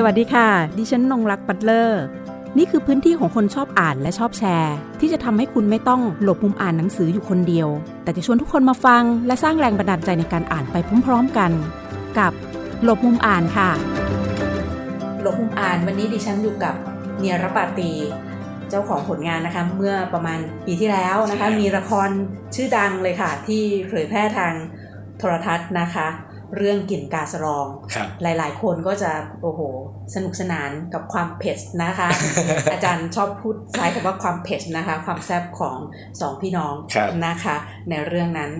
สวัสดีค่ะ ดิฉันนงรักปัตเลอร์ นี่คือพื้นที่ของคนชอบอ่านและชอบแชร์ ที่จะทำให้คุณไม่ต้องหลบมุมอ่านหนังสืออยู่คนเดียว แต่จะชวนทุกคนมาฟัง และสร้างแรงบันดาลใจในการอ่านไปพร้อมๆกัน กับหลบมุมอ่านค่ะ หลบมุมอ่านวันนี้ดิฉันอยู่กับเนียรปาตีเจ้าของผลงานนะคะเมื่อประมาณปีที่แล้วนะคะ มีละครชื่อดังเลยค่ะ ที่เผยแพร่ทางโทรทัศน์นะคะ เรื่องกลิ่นกาสรองครับหลาย ๆ คนก็จะโอ้โห สนุกสนานกับความเผ็ดนะคะ อาจารย์ชอบพูดใช้คำว่าความเผ็ดนะคะ ความแซ่บของสองพี่น้องครับนะคะ ในเรื่องนั้น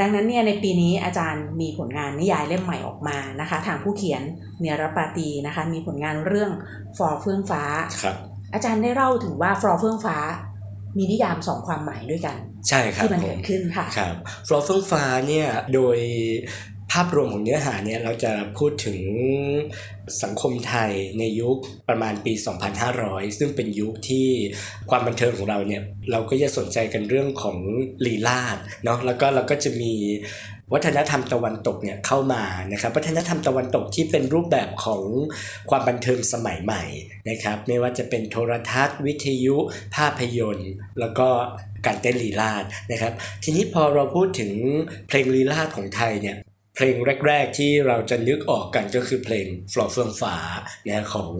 ดังนั้นเนี่ยในปีนี้อาจารย์มีผลงานนิยายเล่มใหม่ออกมานะคะ ทางผู้เขียนเนียรปาตีนะคะ มีผลงานเรื่องฟอร์เฟื่องฟ้าครับอาจารย์ได้เล่าถึงว่าฟอร์เฟื่องฟ้ามีนิยามสองความหมายด้วยกัน ใช่ครับที่มันผเกิดขึ้นค่ะครับฟลอเฟื่องฟ้าเนี่ยโดย ภาพรวมของเนื้อหาเนี่ยเราจะพูดถึงสังคมไทยในยุคประมาณปี 2500 ซึ่งเป็นยุคที่ความบันเทิงของเราเนี่ยเราก็จะสนใจกันเรื่องของลีลาดเนาะแล้วก็เราก็จะมีวัฒนธรรมตะวันตกเนี่ยเข้ามานะครับวัฒนธรรมตะวันตกที่เป็นรูปแบบของความบันเทิงสมัยใหม่นะครับไม่ว่าจะเป็นโทรทัศน์ วิทยุภาพยนตร์ แล้วก็การเต้นลีลาดนะครับทีนี้พอเราพูดถึงเพลงลีลาดของไทยเนี่ย เพลงแรก ๆ ที่เราจะนึกออกกันก็คือเพลงฟลอเฟื่องฟ้านะของ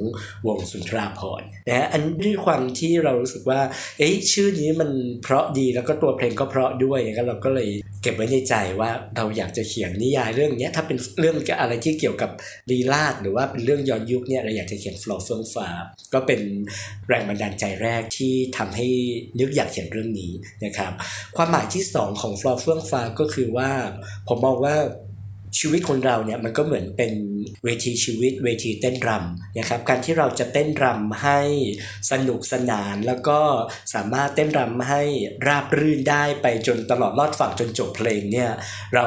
วงสุนทราภรณ์นะอันด้วยความที่เรารู้สึกว่า เอ๊ะชื่อนี้มันเพราะดีแล้วก็ตัวเพลงก็เพราะด้วยงั้นเราก็เลยเก็บไว้ในใจว่าเราอยากจะเขียนนิยายเรื่องนี้ถ้าเป็นเรื่องอะไรที่เกี่ยวกับลีลาดหรือว่าเป็นเรื่องย้อนยุคเนี่ยเราอยากจะเขียนฟลอเฟื่องฟ้าก็เป็นแรงบันดาลใจแรกที่ทำให้นึกอยากเขียนเรื่องนี้นะครับ ความหมายที่สองของฟลอเฟื่องฟ้าก็คือว่า ผมมองว่า ชีวิตคนเราเนี่ยมันก็เหมือนเป็นเวทีชีวิต เวทีเต้นรำนะครับการที่เราจะเต้นรำให้สนุกสนาน แล้วก็สามารถเต้นรำให้ราบรื่นได้ไปจนตลอดรอดฝั่งจนจบเพลงเนี่ยเรา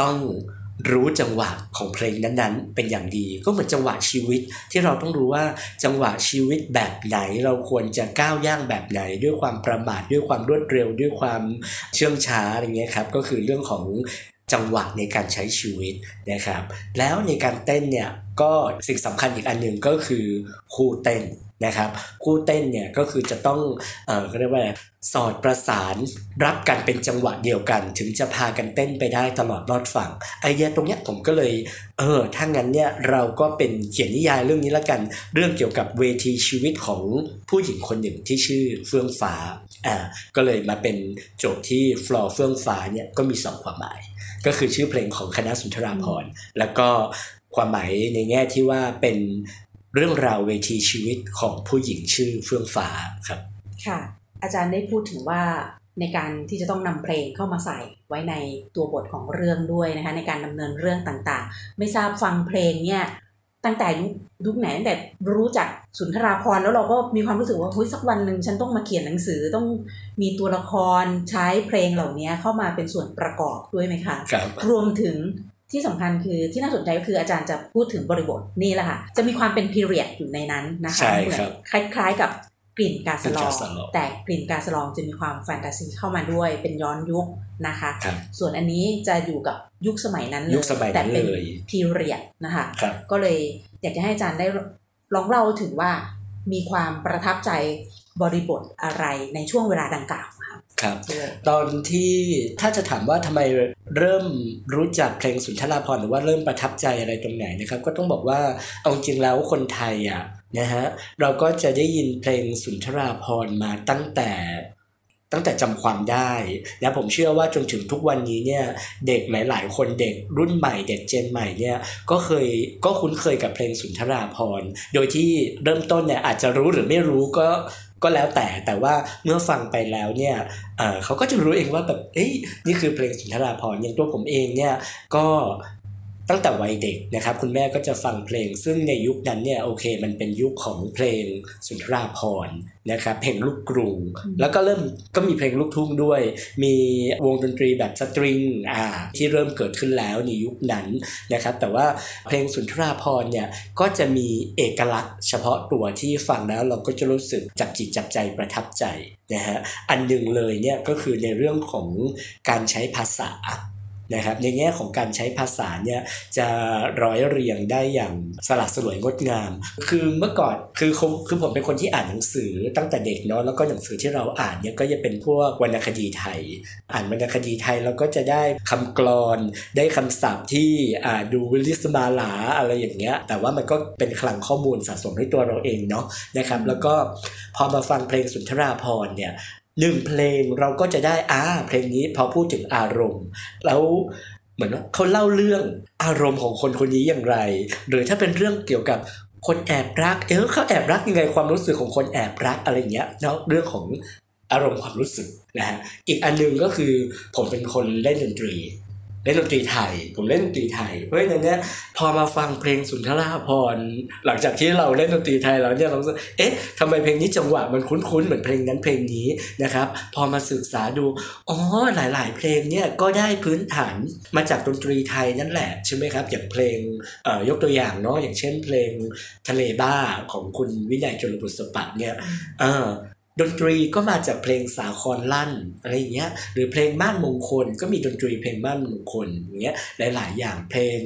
ต้องรู้จังหวะของเพลงนั้นๆ เป็นอย่างดี ก็เหมือนจังหวะชีวิตที่เราต้องรู้ว่าจังหวะชีวิตแบบไหน เราควรจะก้าวย่างแบบไหน ด้วยความประมาทด้วยความรวดเร็ว ด้วยความเชื่องช้าอะไรเงี้ยครับก็คือเรื่องของ จังหวะในการใช้ชีวิตนะครับ แล้วในการเต้นเนี่ยก็สิ่งสำคัญอีกอันหนึ่งก็คือคู่เต้นนะครับคู่เต้นเนี่ยก็คือจะต้องเอ่อเรียกว่าสอดประสานรับกันเป็นจังหวะเดียวกัน ถึงจะพากันเต้นไปได้ตลอดรอดฝั่งไอเดียตรงเนี้ยผมก็เลยเออถ้างั้นเนี่ยเราก็เป็นเขียนนิยายเรื่องนี้ละกัน เรื่องเกี่ยวกับเวทีชีวิตของผู้หญิงคนหนึ่งที่ชื่อเฟื่องฟ้าอ่าก็เลยมาเป็นโจทย์ที่ฟลอร์เฟื่องฟ้าเนี่ยก็มีสองความหมาย ก็คือชื่อเพลงของคณะสุนทราภรณ์แล้วก็ความหมายในแง่ที่ว่าเป็นเรื่องราวเวทีชีวิตของผู้หญิงชื่อเฟื่องฟ้าครับ ค่ะ อาจารย์ได้พูดถึงว่าในการที่จะต้องนำเพลงเข้ามาใส่ไว้ในตัวบทของเรื่องด้วยนะคะในการดำเนินเรื่องต่างๆ ไม่ทราบฟังเพลงเนี่ย ตั้งแต่ยุคยุคไหนตั้งแต่รู้จักสุนทราพรณ์แล้วเราก็มีความรู้สึกว่าเฮ้ยสักวันหนึ่งฉันต้องมาเขียนหนังสือต้องมีตัวละครใช้เพลงเหล่านี้เข้ามาเป็นส่วนประกอบด้วยไหมคะครับรวมถึงที่สำคัญคือที่น่าสนใจก็คืออาจารย์จะพูดถึงบริบทนี่แหละค่ะ จะมีความเป็นพีเรียดอยู่ในนั้นนะคะใช่เหมืครับคล้าย ๆกับ กลิ่นกาสลกลิ่นอกางสลองแต่กลิ่นกาสลองจะมีความแฟนตาซีเข้ามาด้วยเป็นย้อนยุคนะคะครับส่วนอันนี้จะอยู่กับยุคสมัยนั้นยุคสมัยนั้นแต่เป็นเลยพีเรียดนะคะครับก็เลยอยากจะให้อาจารย์ได้ลองเล่าถึงว่ามีความประทับใจบริบทอะไรในช่วงเวลาดังกล่าวครับครับด้วยตอนที่ถ้าจะถามว่าทำไมเริ่มรู้จักเพลงสุนทราภรณ์หรือว่าเริ่มประทับใจอะไรตรงไหนนะครับ ก็ต้องบอกว่าเอาจริงแล้วคนไทยอะ นะฮะเราก็จะได้ยินเพลงสุนทราภรมาตั้งแต่ตั้งแต่จำความได้นะผมเชื่อว่าจนถึงทุกวันนี้เนี่ยเด็กหลาย ๆ คนเด็กรุ่นใหม่เด็กเจนใหม่เนี่ยก็เคยก็คุ้นเคยกับเพลงสุนทราภรโดยที่เริ่มต้นเนี่ยอาจจะรู้หรือไม่รู้ก็ก็แล้วแต่แต่ว่าเมื่อฟังไปแล้วเนี่ยเเขาก็จะรู้เองว่าแบบเอ้ยนี่คือเพลงสุนทราภรอย่างตัวผมเองเนี่ยก็ ตั้งแต่วัยเด็กนะครับคุณแม่ก็จะฟังเพลง ซึ่งในยุคนั้นเนี่ยโอเค มันเป็นยุคของเพลงสุนทราภรณ์นะครับเพลงลูกกรุง แล้วก็เริ่มก็มีเพลงลูกทุ่งด้วย มีวงดนตรีแบบสตริงอ่าที่เริ่มเกิดขึ้นแล้วในยุคนั้นนะครับแต่ว่าเพลงสุนทราภรณ์เนี่ยก็จะมีเอกลักษณ์เฉพาะตัวที่ฟังแล้วเราก็จะรู้สึกจับจิตจับใจประทับใจนะฮะอันหนึ่งเลยเนี่ยก็คือในเรื่องของการใช้ภาษา นะครับในแง่ของการใช้ภาษาเนี่ยจะร้อยเรียงได้อย่างสลัดสลวยงดงาม คือเมื่อก่อนคือคือผมเป็นคนที่อ่านหนังสือตั้งแต่เด็กเนาะแล้วก็หนังสือที่เราอ่านเนี่ยก็จะเป็นพวกวรรณคดีไทย อ่านวรรณคดีไทยแล้วก็จะได้คำกรอน ได้คำศัพท์ที่อ่าดูวิลิสมาลาอะไรอย่างเงี้ยแต่ว่ามันก็เป็นคลังข้อมูลสะสมให้ตัวเราเองเนาะนะครับแล้วก็พอมาฟังเพลงสุนทราพรเนี่ย หนึ่งเพลงเราก็จะได้อ่าเพลงนี้พอพูดถึงอารมณ์ แล้วเหมือนว่าเขาเล่าเรื่องอารมณ์ของคนคนนี้อย่างไร หรือถ้าเป็นเรื่องเกี่ยวกับคนแอบรักเออเขาแอบรักยังไงความรู้สึกของคนแอบรักอะไรเงี้ยเนาะเรื่องของอารมณ์ความรู้สึกนะฮะอีกอันนึงก็คือผมเป็นคนเล่นดนตรี เล่นดนตรีไทย ผมเล่นดนตรีไทย เพราะฉะนั้นเนี่ยพอมาฟังเพลงสุนทราภรณ์หลังจากที่เราเล่นดนตรีไทยแล้วเนี่ยเราก็เอ๊ะทำไมเพลงนี้จังหวะมันคุ้นๆเหมือนเพลงนั้นเพลงนี้นะครับ พอมาศึกษาดูอ๋อหลาย ๆ เพลงเนี่ยก็ได้พื้นฐานมาจากดนตรีไทยนั่นแหละใช่ไหมครับอย่างเพลงเอ่อยกตัวอย่างเนาะอย่างเช่น เพลงทะเลบ้าของคุณวินัยจลบุษปะเนี่ยเออ ดนตรีก็มาจากเพลงสาครลั่นอะไรอย่างเงี้ยหรือเพลงม่านมงคล ก็มีดนตรีเพลงม่านมงคลอย่างเงี้ยหลาย ๆ อย่างเพลง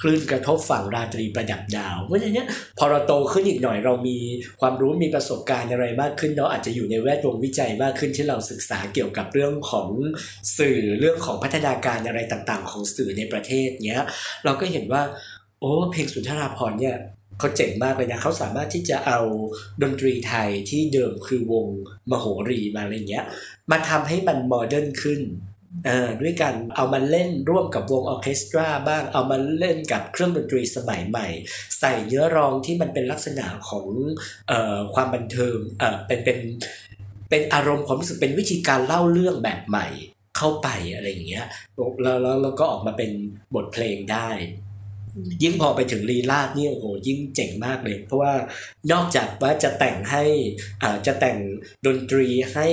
คลื่นกระทบฝั่งราตรีประดับดาว เพราะฉะนั้นพอเราโตขึ้นอีกหน่อยเรามีความรู้มีประสบการณ์อะไรมากขึ้นเราอาจจะอยู่ในแวดวงวิจัยมากขึ้นที่เราศึกษาเกี่ยวกับเรื่องของสื่อเรื่องของพัฒนาการอะไรต่างๆ ของสื่อในประเทศเนี้ยเราก็เห็นว่า โอ้เพลงสุนทราภรณ์เนี่ย เขาเจ๋งมากเลยนะเขาสามารถที่จะเอาดนตรีไทยที่เดิมคือวงมโหรีมาอะไรเงี้ยมาทำให้มัน modern ขึ้นด้วยกันเอามาเล่นร่วมกับวงออเคสตราบ้าง เอามาเล่นกับเครื่องดนตรีสมัยใหม่ ใส่เนื้อร้องที่มันเป็นลักษณะของออความบันเทิงเเป็นเป็นเป็นอารมณ์ความรู้สึกเป็นวิธีการเล่าเรื่องแบบใหม่เข้าไปอะไรอย่างเงี้ยแล้วแล้วก็ออกมาเป็นบทเพลงได้ ยิ่งพอไปถึงลีลาดนี่โอ้โหยิ่งเจ๋งมากเลย เพราะว่านอกจากว่าจะแต่งให้อ่าจะแต่งดนตรีให้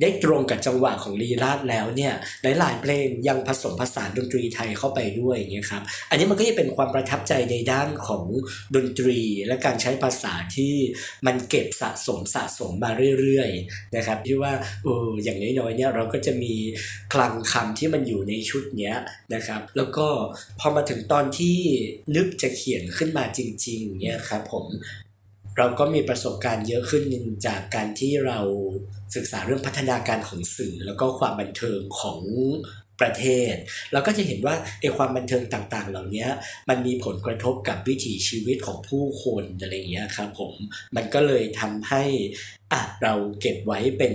ได้ตรงกับจังหวะของลีลาดแล้วเนี่ยหลายๆเพลงยังผสมผสานดนตรีไทยเข้าไปด้วยอย่างเงี้ยครับอันนี้มันก็จะเป็นความประทับใจในด้านของดนตรี และการใช้ภาษาที่มันเก็บสะสมสะสมมาเรื่อยๆนะครับที่ว่าเอออย่างน้อยๆเนี่ยเราก็จะมีคลังคำที่มันอยู่ในชุดเนี้ยนะครับ แล้วก็พอมาถึงตอนที่นึกจะเขียนขึ้นมาจริงๆเนี่ยครับผมเราก็มีประสบการณ์เยอะขึ้นจากการที่เราศึกษาเรื่องพัฒนาการของสื่อ แล้วก็ความบันเทิงของประเทศ เราก็จะเห็นว่าไอ้ความบันเทิงต่างๆ เหล่านี้มันมีผลกระทบกับวิถีชีวิตของผู้คนอะไรอย่างเงี้ยครับผมมันก็เลยทำให้อะเราเก็บไว้เป็น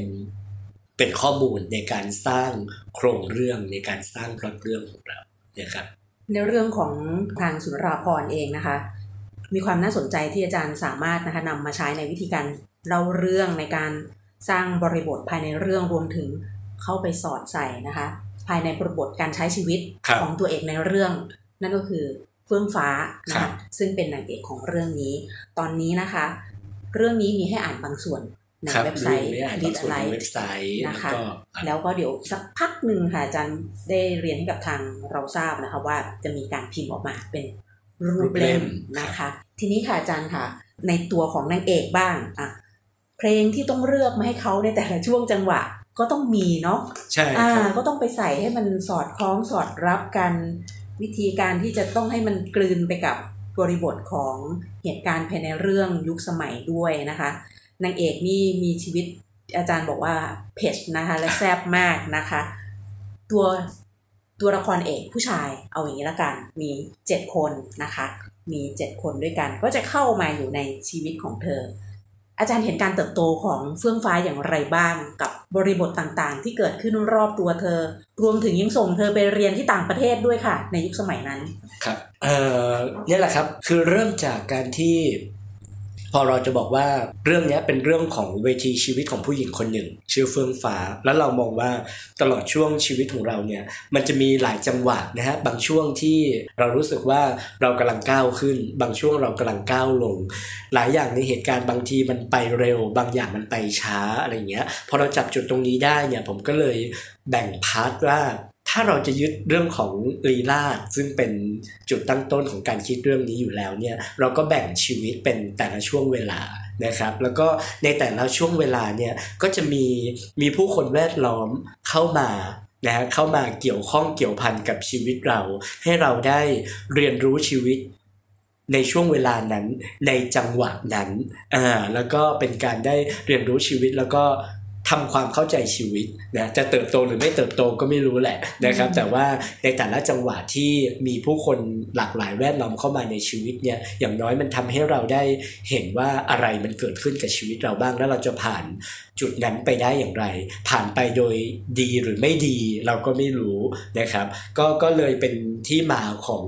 เป็นข้อมูลในการสร้างโครงเรื่องในการสร้างพล็อตเรื่องของเราเนี่ยครับ ในเรื่องของทางสุนทราภรณ์เองนะคะ มีความน่าสนใจที่อาจารย์สามารถนะคะนำมาใช้ในวิธีการเล่าเรื่องในการสร้างบริบทภายในเรื่องรวมถึงเข้าไปสอดใส่นะคะ ภายในบริบทการใช้ชีวิตของตัวเอกในเรื่อง นั่นก็คือเฟื่องฟ้านะคะซึ่งเป็นนางเอกของเรื่องนี้ ตอนนี้นะคะ เรื่องนี้มีให้อ่านบางส่วน ในเว็บไซต์ดิสไลท์นะคะแล้วก็เดี๋ยวสักพักหนึ่งค่ะอาจารย์ได้เรียนให้กับทางเราทราบนะคะว่าจะมีการพิมพ์ออกมาเป็นรูปเล่มนะคะ ทีนี้ค่ะอาจารย์ค่ะ ในตัวของนางเอกบ้างอะเพลงที่ต้องเลือกมาให้เขาในแต่ละช่วงจังหวะก็ต้องมีเนาะใช่อ่าก็ต้องไปใส่ให้มันสอดคล้องสอดรับกัน วิธีการที่จะต้องให้มันกลืนไปกับบริบทของเหตุการณ์ภายในเรื่องยุคสมัยด้วยนะคะ นางเอกนี่มีชีวิตอาจารย์บอกว่าเพจนะคะและแซ่บมากนะคะ ตัวตัวละครเอกผู้ชายเอาอย่างนี้ละกันมีเจ็ดคนนะคะ มีเจ็ดคนด้วยกันก็จะเข้ามาอยู่ในชีวิตของเธอ อาจารย์เห็นการเติบโตของเฟื่องฟ้าอย่างไรบ้างกับบริบทต่างๆ ที่เกิดขึ้นรอบตัวเธอ รวมถึงยังส่งเธอไปเรียนที่ต่างประเทศด้วยค่ะ ในยุคสมัยนั้นครับเอ่อนี่แหละครับคือเริ่มจากการที่ พอเราจะบอกว่าเรื่องนี้เป็นเรื่องของเวทีชีวิตของผู้หญิงคนหนึ่ง ชื่อเฟื่องฟ้า แล้วเรามองว่าตลอดช่วงชีวิตของเราเนี่ยมันจะมีหลายจังหวะนะฮะบางช่วงที่เรารู้สึกว่าเรากำลังก้าวขึ้น บางช่วงเรากำลังก้าวลง หลายอย่างในเหตุการณ์บางทีมันไปเร็ว บางอย่างมันไปช้าอะไรเงี้ยพอเราจับจุดตรงนี้ได้เนี่ยผมก็เลยแบ่งพาร์ทว่า ถ้าเราจะยึดเรื่องของลีลาดซึ่งเป็นจุดตั้งต้นของการคิดเรื่องนี้อยู่แล้วเนี่ยเราก็แบ่งชีวิตเป็นแต่ละช่วงเวลานะครับแล้วก็ในแต่ละช่วงเวลาเนี่ยก็จะมีมีผู้คนแวดล้อมเข้ามานะฮะเข้ามาเกี่ยวข้องเกี่ยวพันกับชีวิตเรา ให้เราได้เรียนรู้ชีวิตในช่วงเวลานั้นในจังหวะนั้นอ่าแล้วก็เป็นการได้เรียนรู้ชีวิตแล้วก็ ทำความเข้าใจชีวิตนะจะเติบโตหรือไม่เติบโตก็ไม่รู้แหละนะครับ แต่ว่าในแต่ละจังหวะที่มีผู้คนหลากหลายแวดล้อมเข้ามาในชีวิตเนี่ยอย่างน้อยมันทำให้เราได้เห็นว่าอะไรมันเกิดขึ้นกับชีวิตเราบ้าง แล้วเราจะผ่านจุดนั้นไปได้อย่างไร ผ่านไปโดยดีหรือไม่ดีเราก็ไม่รู้นะครับ ก็ก็เลยเป็นที่มาของ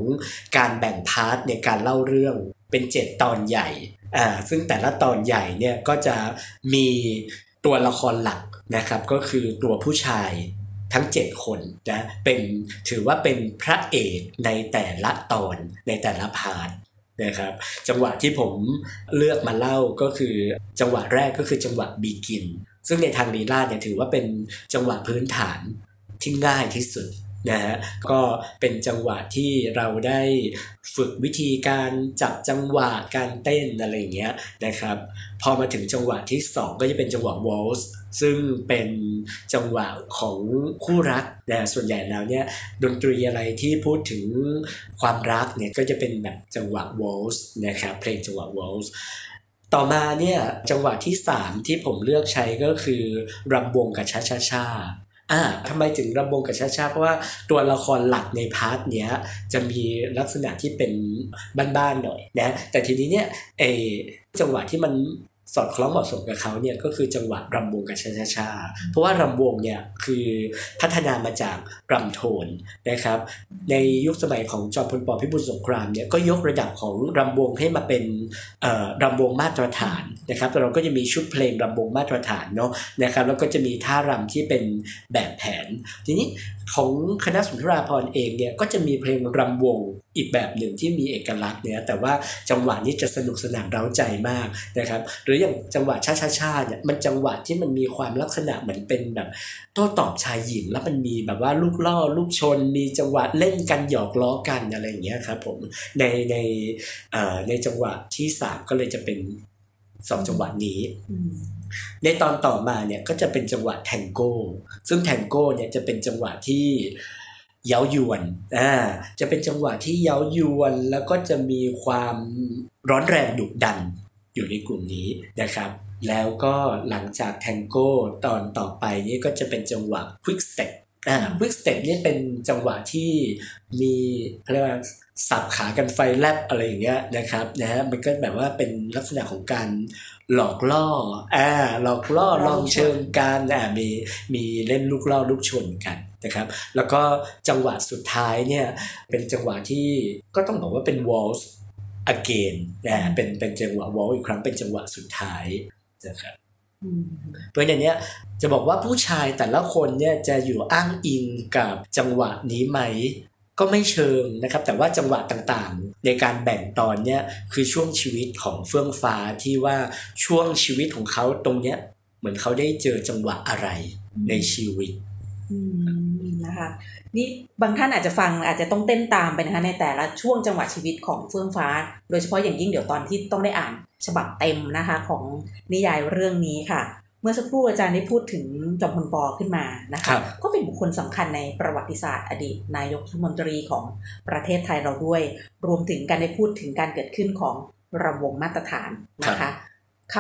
การแบ่งพาร์ทในการเล่าเรื่องเป็นเจ็ดตอนใหญ่อ่าซึ่งแต่ละตอนใหญ่เนี่ยก็จะมี ตัวละครหลักนะครับก็คือตัวผู้ชายทั้ง 7 คนนะเป็นถือว่าเป็นพระเอกในแต่ละตอนในแต่ละพาร์ทนะครับจังหวะที่ผมเลือกมาเล่าก็คือจังหวะแรกก็คือจังหวะบีกิน ซึ่งในทางลีลาเนี่ยถือว่าเป็นจังหวะพื้นฐานที่ง่ายที่สุด นะฮะก็เป็นจังหวะที่เราได้ฝึกวิธีการจับจังหวะการเต้นอะไรอย่างเงี้ยนะครับพอมาถึงจังหวะที่ 2 ก็จะเป็นจังหวะวอลส์ซึ่งเป็นจังหวะของคู่รักนะส่วนใหญ่แล้วเนี่ยดนตรีอะไรที่พูดถึงความรักเนี่ยก็จะเป็นแบบจังหวะวอลส์นะครับเพลงจังหวะวอลส์ต่อมาเนี่ยจังหวะที่ 3 ที่ผมเลือกใช้ก็คือรำวงกับชาชาชา อ่าทำไมถึงรำวงกับชาชาเพราะว่าตัวละครหลักในพาร์ทเนี้ยจะมีลักษณะที่เป็นบ้านๆหน่อยนะแต่ทีนี้เนี่ยเอจังหวะที่มัน สอดคล้องเหมาะสมกับเขาเนี่ยก็คือจังหวะรำวงกับชาชาชาเพราะว่ารำวงเนี่ยคือพัฒนามาจากรำโทนนะครับ ในยุคสมัยของจอมพลปพิบูลสงครามเนี่ยก็ยกระดับของรำวงให้มาเป็นรำวงมาตรฐานนะครับแต่เราก็จะมีชุดเพลงรำวงมาตรฐานเนาะนะครับแล้วก็จะมีท่ารำที่เป็นแบบแผน ทีนี้ของคณะสุนทราพรณ์เองเนี่ยก็จะมีเพลงรำวงอีกแบบหนึ่งที่มีเอกลักษณ์เนี่ยแต่ว่าจังหวะนี้จะสนุกสนานเร้าใจมากนะครับหรืืออย่างจังหวะชาชาชาเนี่ยมันจังหวะที่มันมีความลักษณะเหมือนเป็นแบบโต้ตอบชายหญิงแล้วมันมีแบบว่าลูกล่อลูกชน มีจังหวะเล่นกันหยอกล้อกันอะไรอย่างเงี้ยครับผมในในในจังหวะที่สามก็เลยจะเป็นสองจังหวะนี้ ในตอนต่อมาเนี่ยก็จะเป็นจังหวะแทงโก้ ซึ่งแทงโก้เนี่ยจะเป็นจังหวะที่เย้ายวน อ่า จะเป็นจังหวะที่เย้ายวนแล้วก็จะมีความร้อนแรงดุดัน อยู่ในกลุ่มนี้นะครับ แล้วก็หลังจากแทงโก้ตอนต่อไปนี่ก็จะเป็นจังหวะ quickstep อ่า quickstep นี่เป็นจังหวะที่มีเรียกว่าสับขากันไฟแลบอะไรอย่างเงี้ยนะครับนะฮะมันก็แบบว่าเป็นลักษณะของการหลอกล่ออ่าหลอกล่อลองเชิงกันอ่ามีมีเล่นลูกล่อลูกชนกันนะครับ แล้วก็จังหวะสุดท้ายเนี่ยเป็นจังหวะที่ก็ต้องบอกว่าเป็นวอลส์ again นะเป็นเป็นจังหวะวอลอีกครั้งเป็นจังหวะสุดท้ายนะครับเพราะอย่างนี้จะบอกว่าผู้ชายแต่ละคนเนี่ยจะอยู่อ้างอิงกับจังหวะนี้ไหม ก็ไม่เชิงนะครับ แต่ว่าจังหวะต่างๆ ในการแบ่งตอนเนี้ยคือช่วงชีวิตของเฟื่องฟ้าที่ว่าช่วงชีวิตของเขาตรงเนี้ยเหมือนเขาได้เจอจังหวะอะไรในชีวิตนะคะ นี่บางท่านอาจจะฟังอาจจะต้องเต้นตามไปนะคะในแต่ละช่วงจังหวะชีวิตของเฟื่องฟ้า โดยเฉพาะอย่างยิ่งเดี๋ยวตอนที่ต้องได้อ่านฉบับเต็มนะคะของนิยายเรื่องนี้ค่ะมื่อสักครู่อาจารย์ได้พูดถึงจอมพลปอขึ้นมานะคะก็เป็นบุคคลสำคัญในประวัติศาสตร์ อดีต นายกรัฐมนตรีของประเทศไทยเราด้วย รวมถึงการได้พูดถึงการเกิดขึ้นของระวงมาตรฐานนะคะค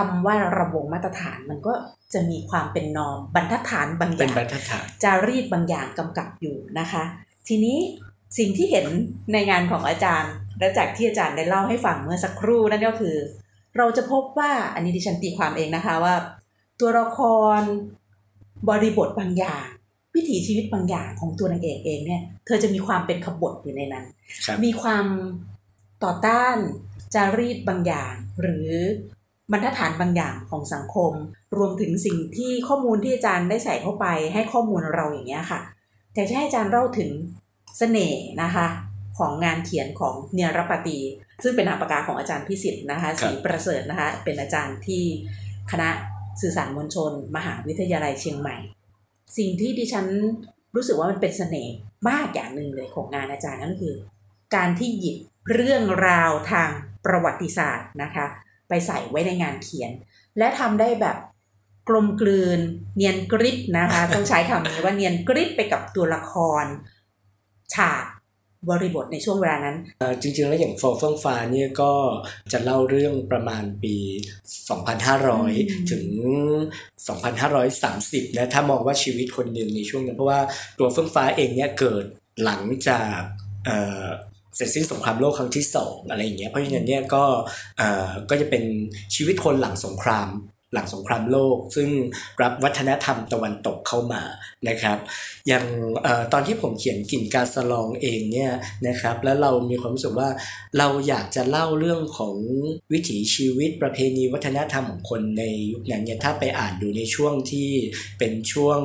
ำว่าระวงมาตรฐานมันก็จะมีความเป็นนอมบรรทัดฐานบางอย่างจารีตบางอย่างกำกับอยู่นะคะ ทีนี้สิ่งที่เห็นในงานของอาจารย์ และจากที่อาจารย์ได้เล่าให้ฟังเมื่อสักครู่นั่นก็คือ เราจะพบว่าอันนี้ดิฉันตีความเองนะคะว่า ตัวละครบริบทบางอย่าง วิถีชีวิตบางอย่างของตัวนางเอกเองเนี่ย เธอจะมีความเป็นขบฏอยู่ในนั้น มีความต่อต้านจารีตบางอย่าง หรือ บรรทัดฐานบางอย่างของสังคม รวมถึงสิ่งที่ข้อมูลที่อาจารย์ได้ใส่เข้าไปให้ข้อมูลเราอย่างเงี้ยค่ะแต่จะให้อาจารย์เล่าถึงสเสน่ห์นะคะ ของงานเขียนของเนียรปตีซึ่งเป็นนามปากกาของอาจารย์พิสิทธิ์นะคะสีประเสริฐนะคะ เป็นอาจารย์ที่คณะสื่อสารมวลชน มหาวิทยาลัยเชียงใหม่ สิ่งที่ดิฉันรู้สึกว่ามันเป็นเสน่ห์มากอย่างหนึ่งเลยของงานอาจารย์นั่นคือ การที่หยิบเรื่องราวทางประวัติศาสตร์นะคะ ไปใส่ไว้ในงานเขียน และทำได้แบบกลมกลืน เนียนกริบนะคะ ต้องใช้คำนี้ว่าเนียนกริบไปกับตัวละคร ฉากบริบทในช่วงเวลานั้น จริงๆ แล้วอย่างฟอร์เฟิงฟ้าเนี่ยก็จะเล่าเรื่องประมาณปี 2,500 ถึง 2,530 นะ ถ้ามองว่าชีวิตคนหนึ่งในช่วงนั้น เพราะว่าตัวเฟื่องฟ้าเองเนี่ยเกิดหลังจาก เสร็จสิ้นสงครามโลกครั้งที่สองอะไรอย่างเงี้ยเพราะฉะนั้นเนี่ยก็ก็จะเป็นชีวิตคนหลังสงคราม หลังสงครามโลก ซึ่งรับวัฒนธรรมตะวันตกเข้ามานะครับอย่างอตอนที่ผมเขียนกลิ่นกาสลองเองเนี่ยนะครับแล้วเรามีความรู้สึกว่าเราอยากจะเล่าเรื่องของวิถีชีวิตประเพณีวัฒนธรรมของคนในยุคนั้นเนี่ยถ้าไปอ่านดูในช่วงที่เป็นช่วง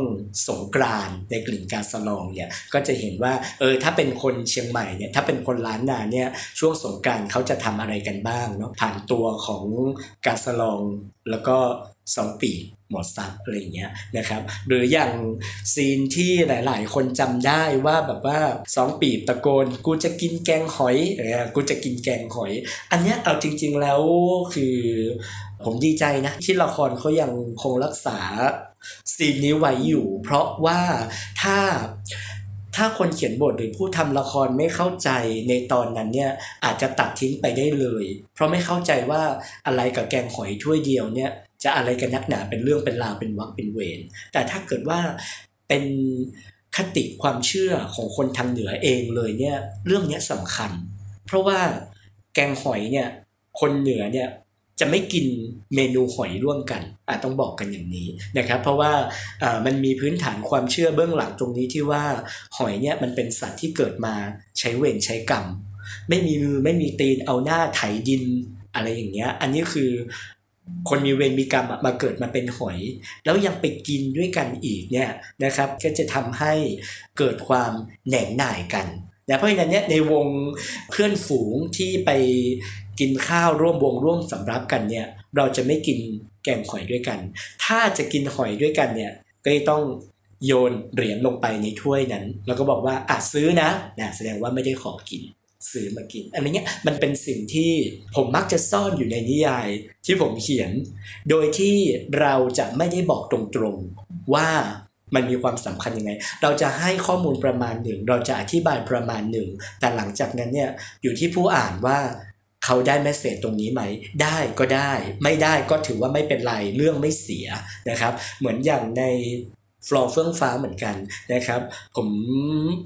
สงกรานในกลิ่นกาสลองเนี่ยก็จะเห็นว่าเออถ้าเป็นคนเชียงใหม่เนี่ยถ้าเป็นคนล้านนาเนี่ยช่วงสงกรานเขาจะทำอะไรกันบ้างเนาะผ่านตัวของกาสลอง แล้วก็สองปีหมดซับอะไรเงี้ยนะครับหรืออย่างซีนที่หลาย ๆ คนจำได้ว่าแบบว่าสองปีตะโกน กูจะกินแกงหอยเออกูจะกินแกงหอย อันเนี้ยเอาจริง ๆ แล้วคือผมดีใจนะ ที่ละครเขายังคงรักษาซีนนี้ไว้อยู่ เพราะว่าถ้า ถ้าคนเขียนบทหรือผู้ทำละครไม่เข้าใจในตอนนั้นเนี่ยอาจจะตัดทิ้งไปได้เลย เพราะไม่เข้าใจว่าอะไรกับแกงหอยถ้วยเดียวเนี่ยจะอะไรกันนักหนาเป็นเรื่องเป็นราวเป็นวักเป็นเวรแต่ถ้าเกิดว่าเป็นคติความเชื่อของคนทางเหนือเองเลยเนี่ยเรื่องนี้สำคัญ เพราะว่าแกงหอยเนี่ยคนเหนือเนี่ย จะไม่กินเมนูหอยร่วมกันอาจต้องบอกกันอย่างนี้นะครับเพราะว่ามันมีพื้นฐานความเชื่อเบื้องหลังตรงนี้ที่ว่าหอยเนี่ยมันเป็นสัตว์ที่เกิดมาใช้เวรใช้กรรม ไม่มีมือไม่มีตีนเอาหน้าไถดินอะไรอย่างเงี้ยอันนี้คือคนมีเวรมีกรรมมาเกิดมาเป็นหอย แล้วยังไปกินด้วยกันอีกเนี่ยนะครับก็จะทำให้เกิดความแหน่งหน่ายกันนะเพราะฉะนั้นเนี่ยในวงเพื่อนฝูงที่ไป กินข้าวร่วมวงร่วมสำรับกันเนี่ย เราจะไม่กินแกงหอยด้วยกัน ถ้าจะกินหอยด้วยกันเนี่ยก็ต้องโยนเหรียญลงไปในถ้วยนั้น แล้วก็บอกว่าอะซื้อนะนะแสดงว่าไม่ได้ขอกินซื้อมากินอันนี้มันเป็นสิ่งที่ผมมักจะซ่อนอยู่ในนิยายที่ผมเขียน โดยที่เราจะไม่ได้บอกตรงๆว่ามันมีความสำคัญยังไง เราจะให้ข้อมูลประมาณหนึ่ง เราจะอธิบายประมาณหนึ่ง แต่หลังจากนั้นเนี่ยอยู่ที่ผู้อ่านว่า เขาได้แมสเซจตรงนี้ไหม ได้ก็ได้ ไม่ได้ก็ถือว่าไม่เป็นไร เรื่องไม่เสียนะครับ เหมือนอย่างในฟลอร์เฟื่องฟ้าเหมือนกันนะครับ ผม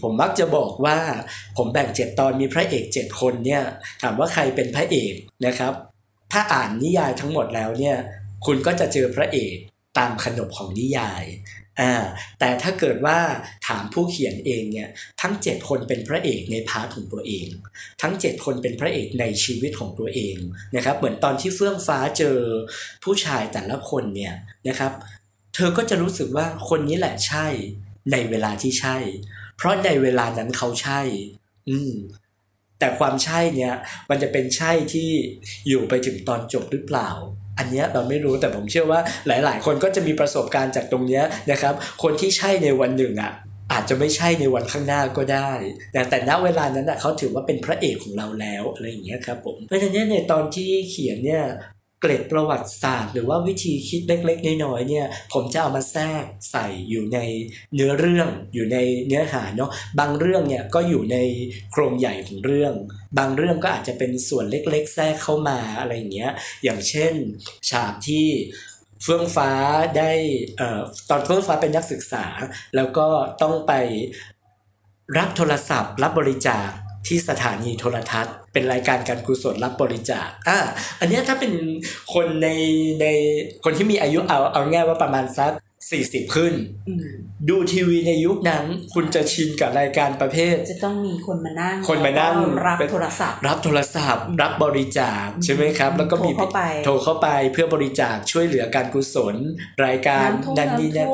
ผมมักจะบอกว่า ผมแบ่งเจ็ดตอนมีพระเอกเจ็ดคนเนี่ย ถามว่าใครเป็นพระเอกนะครับ ถ้าอ่านนิยายทั้งหมดแล้วเนี่ย คุณก็จะเจอพระเอกตามขนบของนิยาย อ่าแต่ถ้าเกิดว่าถามผู้เขียนเองเนี่ยทั้ง 7 คนเป็นพระเอกใน part ของตัวเอง ทั้ง 7 คนเป็นพระเอกในชีวิตของตัวเองนะครับเหมือนตอนที่เฟื่องฟ้าเจอผู้ชายแต่ละคนเนี่ยนะครับ เธอก็จะรู้สึกว่าคนนี้แหละใช่ในเวลาที่ใช่ เพราะในเวลานั้นเขาใช่ อืมแต่ความใช่เนี่ยมันจะเป็นใช่ที่อยู่ไปถึงตอนจบหรือเปล่า อันนี้เราไม่รู้แต่ผมเชื่อว่าหลาย ๆ คนก็จะมีประสบการณ์จากตรงนี้นะครับ คนที่ใช่ในวันหนึ่งอะอาจจะไม่ใช่ในวันข้างหน้าก็ได้แต่แต่ณเวลานั้นอะเขาถือว่าเป็นพระเอกของเราแล้วอะไรอย่างเงี้ยครับผมเพราะฉะนั้นในตอนที่เขียนเนี่ย เกร็ดประวัติศาสตร์ หรือว่าวิธีคิดเล็กๆน้อยๆเนี่ย ผมจะเอามาแทรกใส่อยู่ในเนื้อเรื่องอยู่ในเนื้อหาเนาะบางเรื่องเนี่ยก็อยู่ในโครงใหญ่ของเรื่อง บางเรื่องก็อาจจะเป็นส่วนเล็กๆ แทรกเข้ามาอะไรอย่างเงี้ยอย่างเช่น ฉากที่เฟื่องฟ้าได้ตอนเฟื่องฟ้าเป็นนักศึกษา แล้วก็ต้องไปรับโทรศัพท์รับบริจาค ที่สถานีโทรทัศน์ เป็นรายการการกุศลรับบริจาคอ่าอันนี้ถ้าเป็นคนในในคนที่มีอายุเอาเอาง่ายว่าประมาณสักสี่สิบขึ้น ดูทีวีในยุคนั้นคุณจะชินกับรายการประเภท จะต้องมีคนมานั่ง คนมานั่งรับโทรศัพท์ รับโทรศัพท์ รับบริจาคใช่ไหมครับ แล้วก็มีโทรเข้าไปโทรเข้าไปเพื่อบริจาคช่วยเหลือการกุศล รายการนันนี่นั่น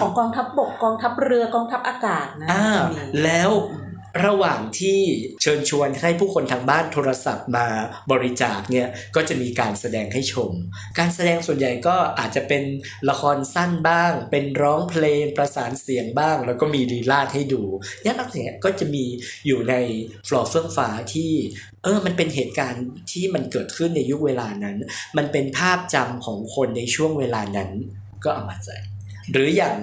ของกองทัพบกกองทัพเรือกองทัพอากาศนะแล้ว ระหว่างที่เชิญชวนให้ผู้คนทางบ้านโทรศัพท์มาบริจาคเนี่ยก็จะมีการแสดงให้ชม การแสดงส่วนใหญ่ก็อาจจะเป็นละครสั้นบ้าง เป็นร้องเพลงประสานเสียงบ้าง แล้วก็มีลีลาดให้ดูเนี่ยลักษณะก็จะมีอยู่ในฟลอร์เฟื่องฟ้าที่เออ มันเป็นเหตุการณ์ที่มันเกิดขึ้นในยุคเวลานั้น มันเป็นภาพจำของคนในช่วงเวลานั้น ก็เอามาใส่ หรืออย่าง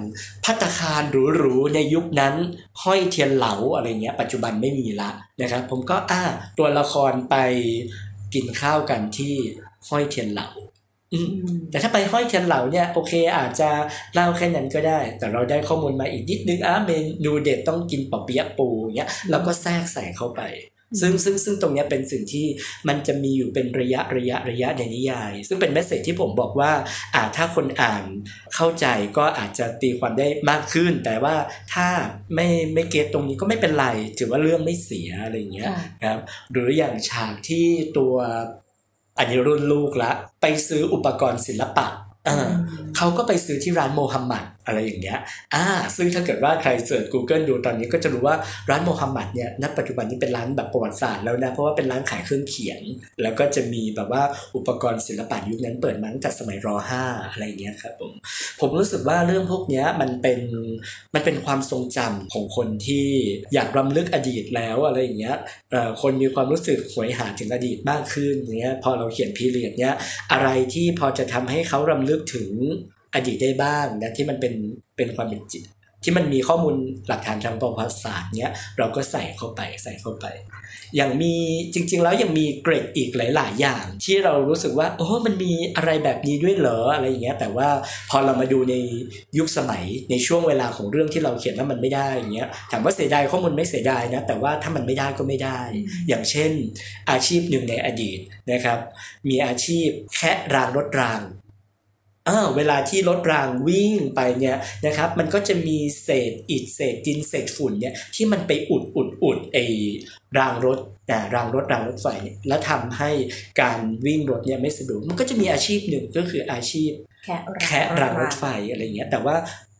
พัตตาคารหรูๆในยุคนั้น ห้อยเทียนเหลาอะไรเงี้ย ปัจจุบันไม่มีละนะครับ ผมก็อ่าตัวละครไปกินข้าวกันที่ห้อยเทียนเหลาแต่ถ้าไปห้อยเทียนเหล่าเนี่ยโอเคอาจจะเล่าแค่นั้นก็ได้ แต่เราได้ข้อมูลมาอีกนิดนึงอะเมนูเด็ดต้องกินปอเปี๊ยะปูอย่างเงี้ยเราก็แทรกใส่เข้าไป ซึ่งซึ่งซึ่งตรงเนี้ยเป็นสิ่งที่มันจะมีอยู่เป็นระยะระยะระยะในนิยาย ซึ่งเป็น message ที่ผมบอกว่าอ่าถ้าคนอ่านเข้าใจก็อาจจะตีความได้มากขึ้น แต่ว่าถ้าไม่ไม่ get ตรงนี้ก็ไม่เป็นไร ถือว่าเรื่องไม่เสียอะไรอย่างเงี้ยค่ะครับหรืออย่างฉากที่ตัวอันนี้รุ่นลูกละ ไปซื้ออุปกรณ์ศิลปะอ่าเขาก็ไปซื้อที่ร้านโมฮัมหมัด อะไรอย่างเงี้ยอ่าซึ่งถ้าเกิดว่าใคร search Google ดูตอนนี้ก็จะรู้ว่าร้านโมฮัมหมัดเนี่ยณปัจจุบันนี้เป็นร้านแบบประวัติศาสตร์แล้วนะ เพราะว่าเป็นร้านขายเครื่องเขียน แล้วก็จะมีแบบว่าอุปกรณ์ศิลปะยุคนั้นเปิดมาตั้งแต่สมัยร .5 อะไรอย่างเงี้ยครับผมผมรู้สึกว่าเรื่องพวกเนี้ยมันเป็นมันเป็นความทรงจำของคนที่อยากรำลึกอดีตแล้วอะไรอย่างเงี้ยเอ่อคนมีความรู้สึกหวยหาถึงอดีตมากขึ้นเนี้ยพอเราเขียนพีเรียดเนี้ยอะไรที่พอจะทำให้เขารำลึกถึง อดีตได้บ้างนะที่มันเป็นเป็นความเป็นจิต ที่มันมีข้อมูลหลักฐานทางประวัติศาสตร์เนี้ยเราก็ใส่เข้าไปใส่เข้าไป อย่างมีจริง ๆ แล้วยังมีเกรดอีกหลาย ๆ อย่าง ที่เรารู้สึกว่าโอ้มันมีอะไรแบบนี้ด้วยเหรออะไรอย่างเงี้ยแต่ว่าพอเรามาดูในยุคสมัยในช่วงเวลาของเรื่องที่เราเขียนแล้วมันไม่ได้อย่างเงี้ยถามว่าเสียดายข้อมูลไม่เสียดายนะแต่ว่าถ้ามันไม่ได้ก็ไม่ได้ อย่างเช่น อาชีพหนึ่งในอดีตนะครับ มีอาชีพแค่รางรถราง อ้าวเวลาที่รถรางวิ่งไปเนี่ยนะครับมันก็จะมีเศษอิฐเศษดินเศษฝุ่นเนี่ยที่มันไปอุดอุดอุดไอรางรถนะรางรถรางรถไฟเนี่ยแล้วทำให้การวิ่งรถเนี่ยไม่สะดวกมันก็จะมีอาชีพหนึ่งก็คืออาชีพแค่แคะรางรถไฟอะไรเงี้ยแต่ว่า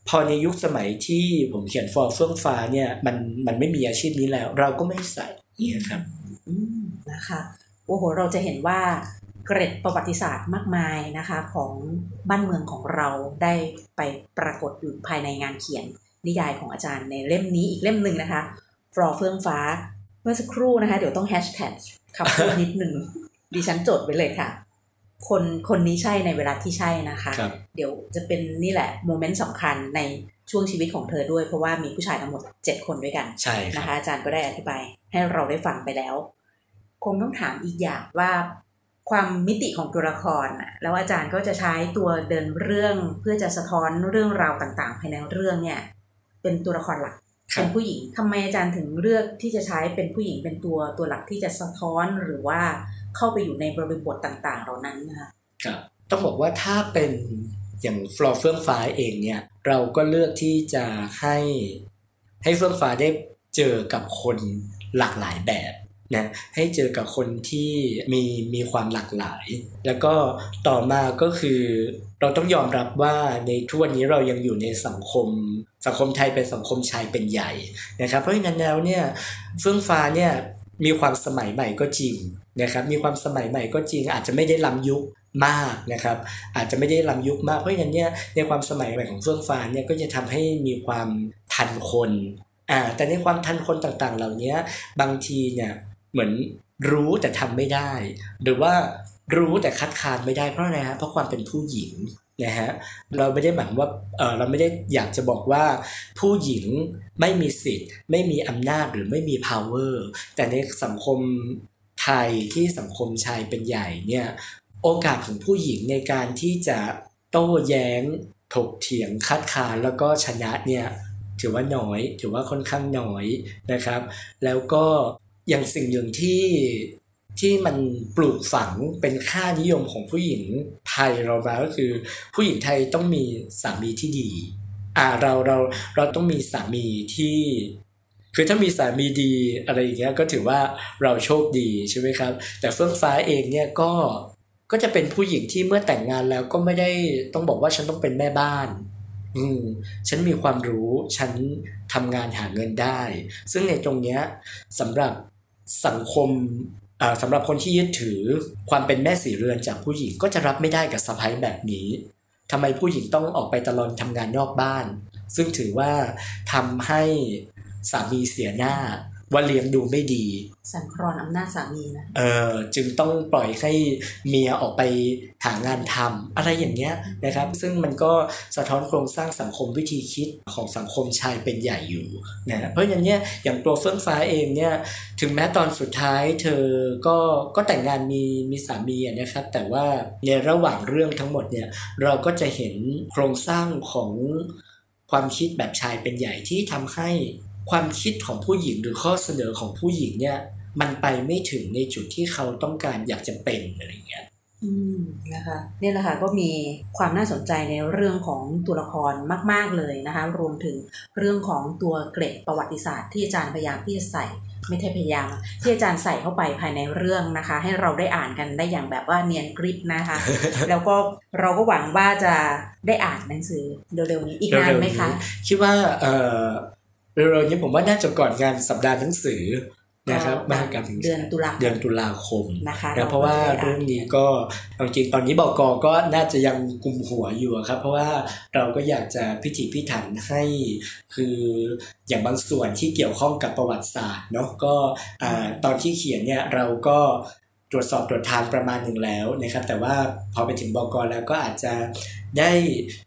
พอในยุคสมัยที่ผมเขียนฟอร์เฟื่องฟ้าเนี่ยมันมันไม่มีอาชีพนี้แล้ว เราก็ไม่ใส่เนี่ยครับอืมนะคะโอ้โหเราจะเห็นว่า เกร็ดประวัติศาสตร์มากมายนะคะของบ้านเมืองของเราได้ไปปรากฏอยู่ภายในงานเขียนนิยายของอาจารย์ในเล่มนี้อีกเล่มหนึ่งนะคะฟลอเฟื่องฟ้าเมื่อสักครู่นะคะ เดี๋ยวต้องแฮชแท็กคำพูดนิดหนึ่งดิฉันจดไว้เลยค่ะ คนคนนี้ใช่ในเวลาที่ใช่นะคะครับเดี๋ยวจะเป็นนี่แหละโมเมนต์สำคัญในช่วงชีวิตของเธอด้วยเพราะว่ามีผู้ชายทั้งหมด 7 คนด้วยกันใช่คนะรับคะอาจารย์ก็ได้อธิบายให้เราได้ฟังไปแล้ว คงต้องถามอีกอย่างว่า ความมิติของตัวละครน่ะแล้วอาจารย์ก็จะใช้ตัวเดินเรื่องเพื่อจะสะท้อนเรื่องราวต่างๆ ภายในเรื่องเนี่ยเป็นตัวละครหลักครับเป็นผู้หญิงทำไมอาจารย์ถึงเลือกที่จะใช้เป็นผู้หญิงเป็นตัวตัวหลักที่จะสะท้อนหรือว่าเข้าไปอยู่ในบริบทต่างๆ เหล่านั้นนะคะครับต้องบอกว่าถ้าเป็นอย่างฟลอร์เฟื่องฟ้าเองเนี่ยเราก็เลือกที่จะให้ให้เฟื่องฟ้าได้เจอกับคนหลากหลายแบบ นะให้เจอกับคนที่มีมีความหลากหลาย แล้วก็ต่อมาก็คือเราต้องยอมรับว่าในทุกวันนี้เรายังอยู่ในสังคม สังคมไทยเป็นสังคมชายเป็นใหญ่นะครับ เพราะฉะนั้นแล้วเนี่ยเฟื่องฟ้าเนี่ยมีความสมัยใหม่ก็จริงนะครับมีความสมัยใหม่ก็จริง อาจจะไม่ได้ล้ำยุคมากนะครับอาจจะไม่ได้ล้ำยุคมากเพราะฉะนั้นเนี่ยในความสมัยใหม่ของเฟื่องฟ้าเนี่ยก็จะทำให้มีความทันคนอ่าแต่ในความทันคนต่างๆ เหล่านี้บางทีเนี่ย เหมือนรู้แต่ทำไม่ได้ หรือว่ารู้แต่คัดค้านไม่ได้เพราะอะไรฮะเพราะความเป็นผู้หญิงนะฮะเราไม่ได้หมายว่าเออเราไม่ได้อยากจะบอกว่าผู้หญิงไม่มีสิทธิ์ ไม่มีอำนาจหรือไม่มี power แต่ในสังคมไทยที่สังคมชายเป็นใหญ่เนี่ยโอกาสของผู้หญิงในการที่จะโต้แย้ง ถกเถียงคัดค้านแล้วก็ชนะเนี่ยถือว่าน้อย ถือว่าค่อนข้างน้อยนะครับ แล้วก็ อย่างสิ่งหนึ่งที่ที่มันปลูกฝังเป็นค่านิยมของผู้หญิงไทยเรามาก็คือ ผู้หญิงไทยต้องมีสามีที่ดีอ่าเราเราเราต้องมีสามีที่ คือถ้ามีสามีดีอะไรอย่างเงี้ยก็ถือว่าเราโชคดีใช่ไหมครับ แต่เฟื่องฟ้าเองเนี่ยก็ก็จะเป็นผู้หญิงที่เมื่อแต่งงานแล้วก็ไม่ได้ต้องบอกว่าฉันต้องเป็นแม่บ้าน อืม ฉันมีความรู้ ฉันทำงานหาเงินได้ ซึ่งในตรงเนี้ยสำหรับ สังคมอ่าสำหรับคนที่ยึดถือความเป็นแม่สีเรือนจากผู้หญิงก็จะรับไม่ได้กับสะพ้ายแบบนี้ทำไมผู้หญิงต้องออกไปตลอนทำงานนอกบ้าน ซึ่งถือว่าทำให้สามีเสียหน้า ว่าเลี้ยงดูไม่ดี สันครอนอำนาจสามีนะ เออจึงต้องปล่อยให้เมียออกไปหางานทำอะไรอย่างเงี้ยนะครับ ซึ่งมันก็สะท้อนโครงสร้างสังคมวิธีคิดของสังคมชายเป็นใหญ่อยู่นะเพราะอย่างเนี้ยอย่างตัวเฟื่องฟ้าเองเนี่ยถึงแม้ตอนสุดท้ายเธอก็ก็แต่งงานมีมีสามีอะนะครับ แต่ว่าในระหว่างเรื่องทั้งหมดเนี่ยเราก็จะเห็นโครงสร้างของความคิดแบบชายเป็นใหญ่ที่ทำให้ ความคิดของผู้หญิงหรือข้อเสนอของผู้หญิงเนี่ย มันไปไม่ถึงในจุดที่เขาต้องการอยากจะเป็นอะไรอย่างเงี้ยอืมนะคะเนี่ยแหละค่ะก็มีความน่าสนใจในเรื่องของตัวละครมาก ๆเลยนะคะ รวมถึงเรื่องของตัวเกร็ดประวัติศาสตร์ที่อาจารย์พยายามที่จะใส่ไม่ใช่พยายามที่อาจารย์ใส่เข้าไปภายในเรื่องนะคะ ให้เราได้อ่านกันได้อย่างแบบว่าเนียนกริบนะคะ แล้วก็เราก็หวังว่าจะได้อ่านหนังสือเร็วๆนี้อีกนานไหมคะ คิดว่า เออเร็วๆนี้ผมว่าน่าจะก่อนงานสัปดาห์หนังสือนะครับก็มหกรรมแห่งชาติเดือนตุลาคมเดือนตุลาคมนะคะนะเพราะว่าก็จะได้เรื่องนี้ก็เอาจริงๆตอนนี้บกก็น่าจะยังกุมหัวอยู่อะครับ เพราะว่าเราก็อยากจะพิถีพิถันให้คืออย่างบางส่วนที่เกี่ยวข้องกับประวัติศาสตร์เนาะก็อ่าตอนที่เขียนเนี่ยเราก็ตรวจสอบตรวจทานประมาณหนึ่งแล้วนะครับ แต่ว่าพอไปถึงบกแล้วก็อาจจะได้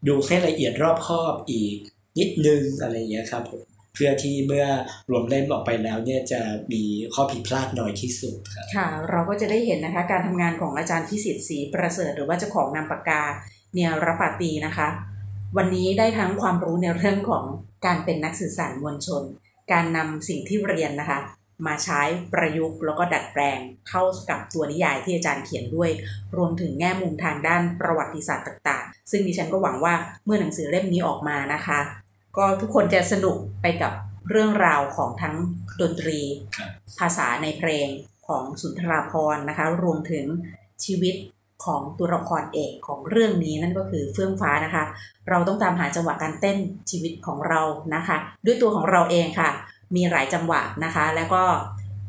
ดูให้ละเอียดรอบคอบอีกนิดนึงอะไรอย่างเงี้ยครับผมเพื่อที่เมื่อรวมเล่มออกไปแล้วเนี่ยจะมีข้อผิดพลาดน้อยที่สุดครับค่ะ เราก็จะได้เห็นนะคะการทำงานของอาจารย์พิสิทธิ์ศรีประเสริฐ หรือว่าเจ้าของนามปากกาเนียรปาตีนะคะ วันนี้ได้ทั้งความรู้ในเรื่องของการเป็นนักสื่อสารมวลชน การนำสิ่งที่เรียนนะคะ มาใช้ประยุกต์แล้วก็ดัดแปลงเข้ากับตัวนิยายที่อาจารย์เขียนด้วย รวมถึงแง่มุมทางด้านประวัติศาสตร์ต่าง ๆ ซึ่งดิฉันก็หวังว่าเมื่อหนังสือเล่มนี้ออกมานะคะ ก็ทุกคนจะสนุกไปกับเรื่องราวของทั้งดนตรีครับภาษาในเพลงของสุนทราพรณ์นะคะ รวมถึงชีวิตของตัวละครเอกของเรื่องนี้นั่นก็คือเฟื่องฟ้านะคะ เราต้องตามหาจังหวะการเต้นชีวิตของเรานะคะ ด้วยตัวของเราเองค่ะ มีหลายจังหวะนะคะ แล้วก็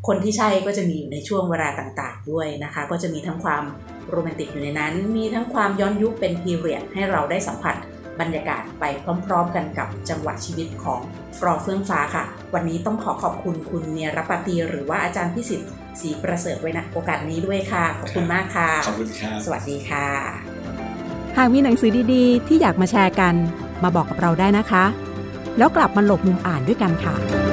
คนที่ใช่ก็จะมีอยู่ในช่วงเวลาต่างๆด้วยนะคะ ก็จะมีทั้งความโรแมนติกอยู่ในนั้น มีทั้งความย้อนยุคเป็นพีเรียดให้เราได้สัมผัส บรรยากาศไปพร้อมๆกันกับจังหวะชีวิตของฟรอเฟื่องฟ้าค่ะ วันนี้ต้องขอขอบคุณคุณเนียรปาตีหรือว่าอาจารย์พิสิทธิ์ศรีประเสริฐไว้นะโอกาสนี้ด้วยค่ะ ขอบคุณมากค่ะขอบคุณครับสวัสดีค่ะ หากมีหนังสือดีๆ ที่อยากมาแชร์กัน มาบอกกับเราได้นะคะ แล้วกลับมาหลบมุมอ่านด้วยกันค่ะ